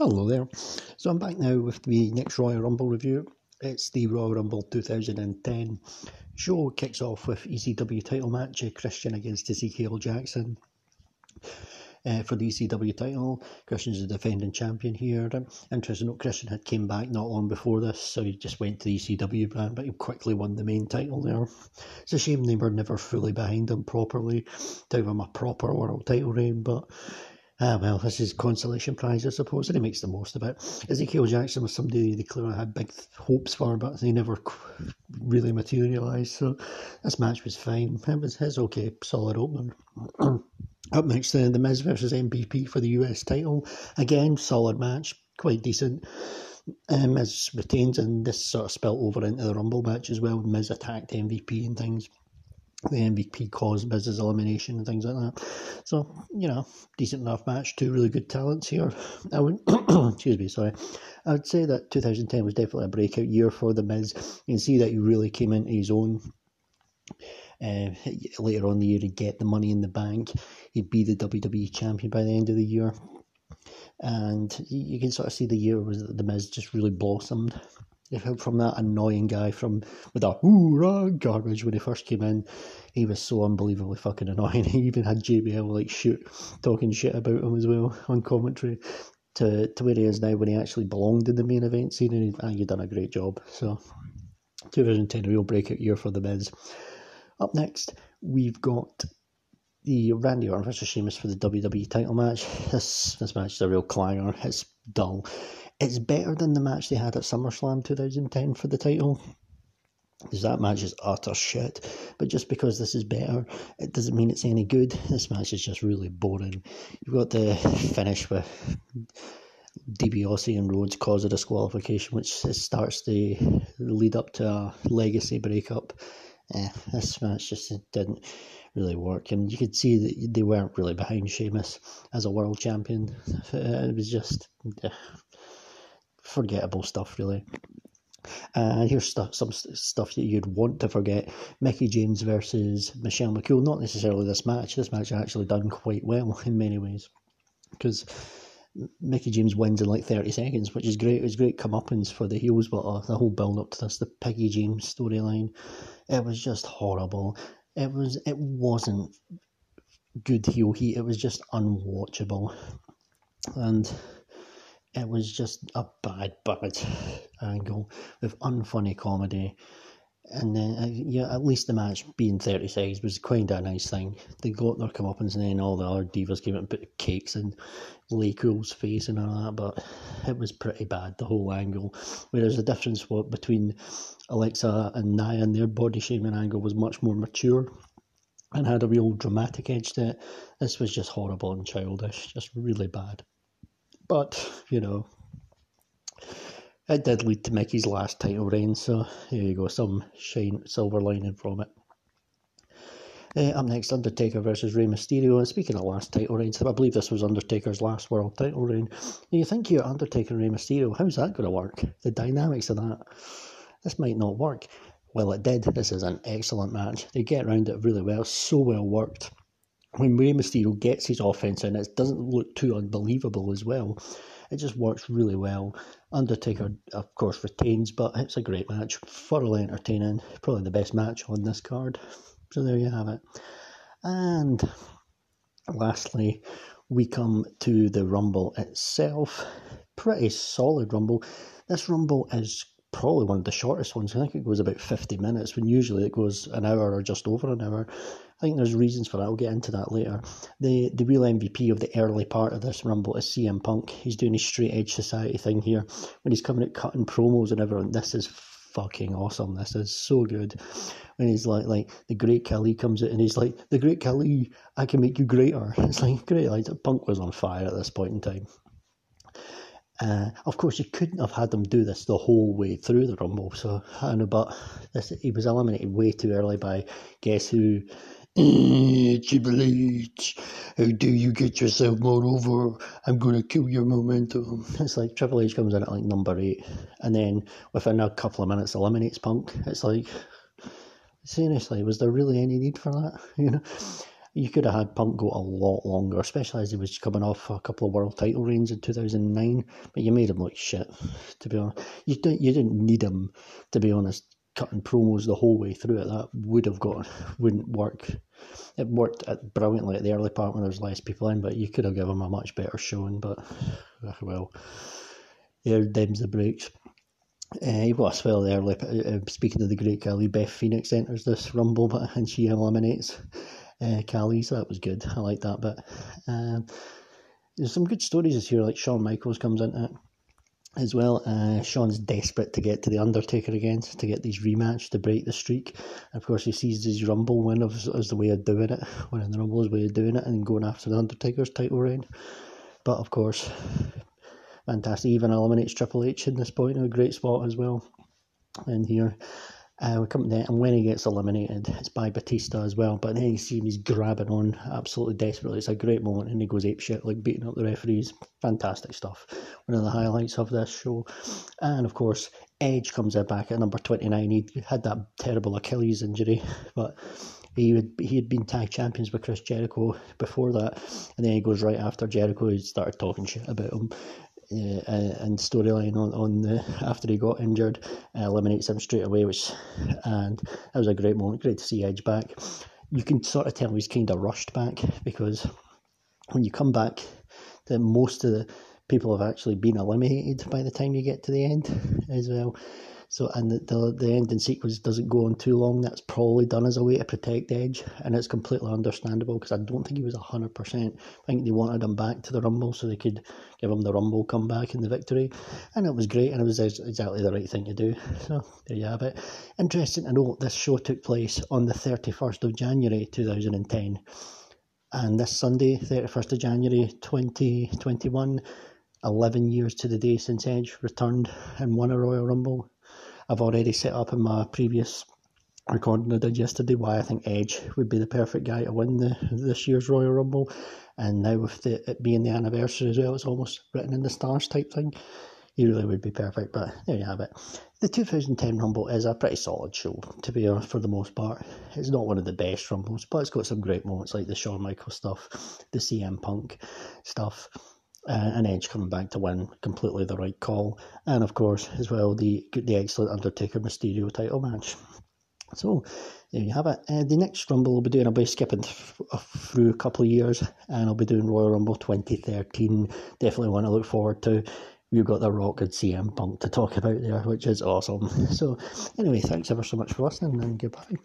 Hello there. So I'm back now with the next Royal Rumble review. It's the Royal Rumble 2010. Show kicks off with ECW title match, Christian against Ezekiel Jackson. Uh, for the ECW title, Christian's the defending champion here. Interesting note, Christian had came back not long before this, so he just went to the ECW brand, but he quickly won the main title there. It's a shame they were never fully behind him properly to give him a proper world title reign, but Ah, well, this is consolation prize, I suppose, and he makes the most of it. Ezekiel Jackson was somebody they clearly had big hopes for, but they never really materialised. So this match was fine. It was his okay, solid opener. Up next, then, The Miz versus MVP for the US title. Again, solid match, quite decent. Um, Miz retains, and this sort of spilt over into the Rumble match as well. Miz attacked MVP and things the MVP caused business elimination and things like that. So, you know, decent enough match. Two really good talents here. I would, excuse me, sorry. I would say that 2010 was definitely a breakout year for The Miz. You can see that he really came into his own. Uh, later on the year, he'd get the money in the bank. He'd be the WWE champion by the end of the year. And you can sort of see the year was The Miz just really blossomed from that annoying guy from with that hoorah garbage when he first came in. He was so unbelievably fucking annoying. He even had JBL like shoot talking shit about him as well on commentary. To, to where he is now when he actually belonged in the main event scene and he, ah, you've done a great job. So 2010 a real breakout year for the Miz. Up next we've got the Randy Orton versus Sheamus for the WWE title match. This this match is a real clanger. It's dull. It's better than the match they had at SummerSlam 2010 for the title. Because that match is utter shit. But just because this is better, it doesn't mean it's any good. This match is just really boring. You've got the finish with DiBiase and Rhodes cause a disqualification, which starts the lead up to a legacy breakup. Eh, this match just didn't really work, and you could see that they weren't really behind Sheamus as a world champion. It was just forgettable stuff, really. And uh, here's stuff, some stuff that you'd want to forget. Mickie James versus Michelle McCool. Not necessarily this match. This match actually done quite well in many ways. Because Mickie James wins in like 30 seconds, which is great. It was great comeuppance for the heels, but uh, the whole build up to this, the Piggie James storyline, it was just horrible. It was it wasn't good heel heat. It was just unwatchable, and it was just a bad, bad angle with unfunny comedy. And then, uh, yeah, at least the match being 30 seconds was quite a nice thing. They got their comeuppance, and then all the other divas came out and put cakes in LayCool's face and all that, but it was pretty bad, the whole angle. Whereas the difference what between Alexa and Nia and their body shaming angle was much more mature and had a real dramatic edge to it. This was just horrible and childish, just really bad. But, you know, it did lead to Mickie's last title reign, so here you go, some shine silver lining from it. Uh, up next, Undertaker versus Rey Mysterio. And speaking of last title reigns, I believe this was Undertaker's last world title reign. You think you're Undertaker Rey Mysterio, how's that going to work? The dynamics of that. This might not work. Well, it did. This is an excellent match. They get around it really well, so well worked when Rey Mysterio gets his offense in, it doesn't look too unbelievable as well. It just works really well. Undertaker, of course, retains, but it's a great match, thoroughly entertaining, probably the best match on this card. So there you have it. And lastly, we come to the Rumble itself. Pretty solid Rumble. This Rumble is probably one of the shortest ones. I think it goes about 50 minutes when usually it goes an hour or just over an hour. I think there's reasons for that. I'll get into that later. The the real MVP of the early part of this Rumble is CM Punk. He's doing his straight edge society thing here when he's coming out cutting promos and everything. This is fucking awesome. This is so good. When he's like, like the great Khali comes out and he's like, the great Khali, I can make you greater. It's like great. Like Punk was on fire at this point in time. Uh, of course, you couldn't have had them do this the whole way through the Rumble. So I know, but this, he was eliminated way too early by guess who Triple H, how do you get yourself more over? I'm going to kill your momentum. It's like Triple H comes in at like number eight, and then within a couple of minutes eliminates Punk. It's like, seriously, was there really any need for that? You know? You could have had Punk go a lot longer, especially as he was coming off a couple of world title reigns in 2009. But you made him look shit, to be honest. You didn't, you didn't need him, to be honest, cutting promos the whole way through it. That would have got, wouldn't work. It worked brilliantly at the early part when there was less people in, but you could have given him a much better showing. But, well, yeah, them's the breaks. Uh, you've got a spell there, like, uh, speaking of the great Khali, Beth Phoenix enters this Rumble but, and she eliminates uh, Khali, so that was good. I like that bit. Um, there's some good stories this year, like Shawn Michaels comes into it as well. Uh, Shawn's desperate to get to The Undertaker again, to get these rematch to break the streak. And of course, he sees his Rumble win as, as the way of doing it, winning the Rumble is the way of doing it, and going after The Undertaker's title reign. But of course, fantastic. Even eliminates Triple H in this point in a great spot as well. And here, uh, we come there, and when he gets eliminated, it's by Batista as well. But then you see him, he's grabbing on absolutely desperately. It's a great moment, and he goes ape shit, like beating up the referees. Fantastic stuff. One of the highlights of this show. And of course, Edge comes in back at number 29. He had that terrible Achilles injury, but he would he had been tag champions with Chris Jericho before that, and then he goes right after Jericho. He started talking shit about him, and storyline on, on the after he got injured, uh, eliminates him straight away, which and that was a great moment. Great to see Edge back. You can sort of tell he's kind of rushed back because when you come back, that most of the people have actually been eliminated by the time you get to the end as well. So and the, the, the ending sequence doesn't go on too long. That's probably done as a way to protect Edge, and it's completely understandable because I don't think he was hundred percent. I think they wanted him back to the Rumble so they could give him the Rumble comeback and the victory, and it was great, and it was exactly the right thing to do. So there you have it. Interesting to note this show took place on the thirty first of January two thousand and ten. And this Sunday, 31st of January 2021, 11 years to the day since Edge returned and won a Royal Rumble. I've already set up in my previous recording I did yesterday why I think Edge would be the perfect guy to win the this year's Royal Rumble. And now with the, it being the anniversary as well, it's almost written in the stars type thing. He really would be perfect, but there you have it. The 2010 Rumble is a pretty solid show, to be honest, for the most part. It's not one of the best Rumbles, but it's got some great moments like the Shawn Michaels stuff, the CM Punk stuff, uh, and Edge coming back to win, completely the right call, and of course as well the the excellent Undertaker Mysterio title match. So there you have it. Uh, the next Rumble I'll be doing, I'll be skipping th- through a couple of years, and I'll be doing Royal Rumble 2013. Definitely want to look forward to. We've got the Rock and CM Punk to talk about there, which is awesome. So anyway, thanks ever so much for listening, and goodbye.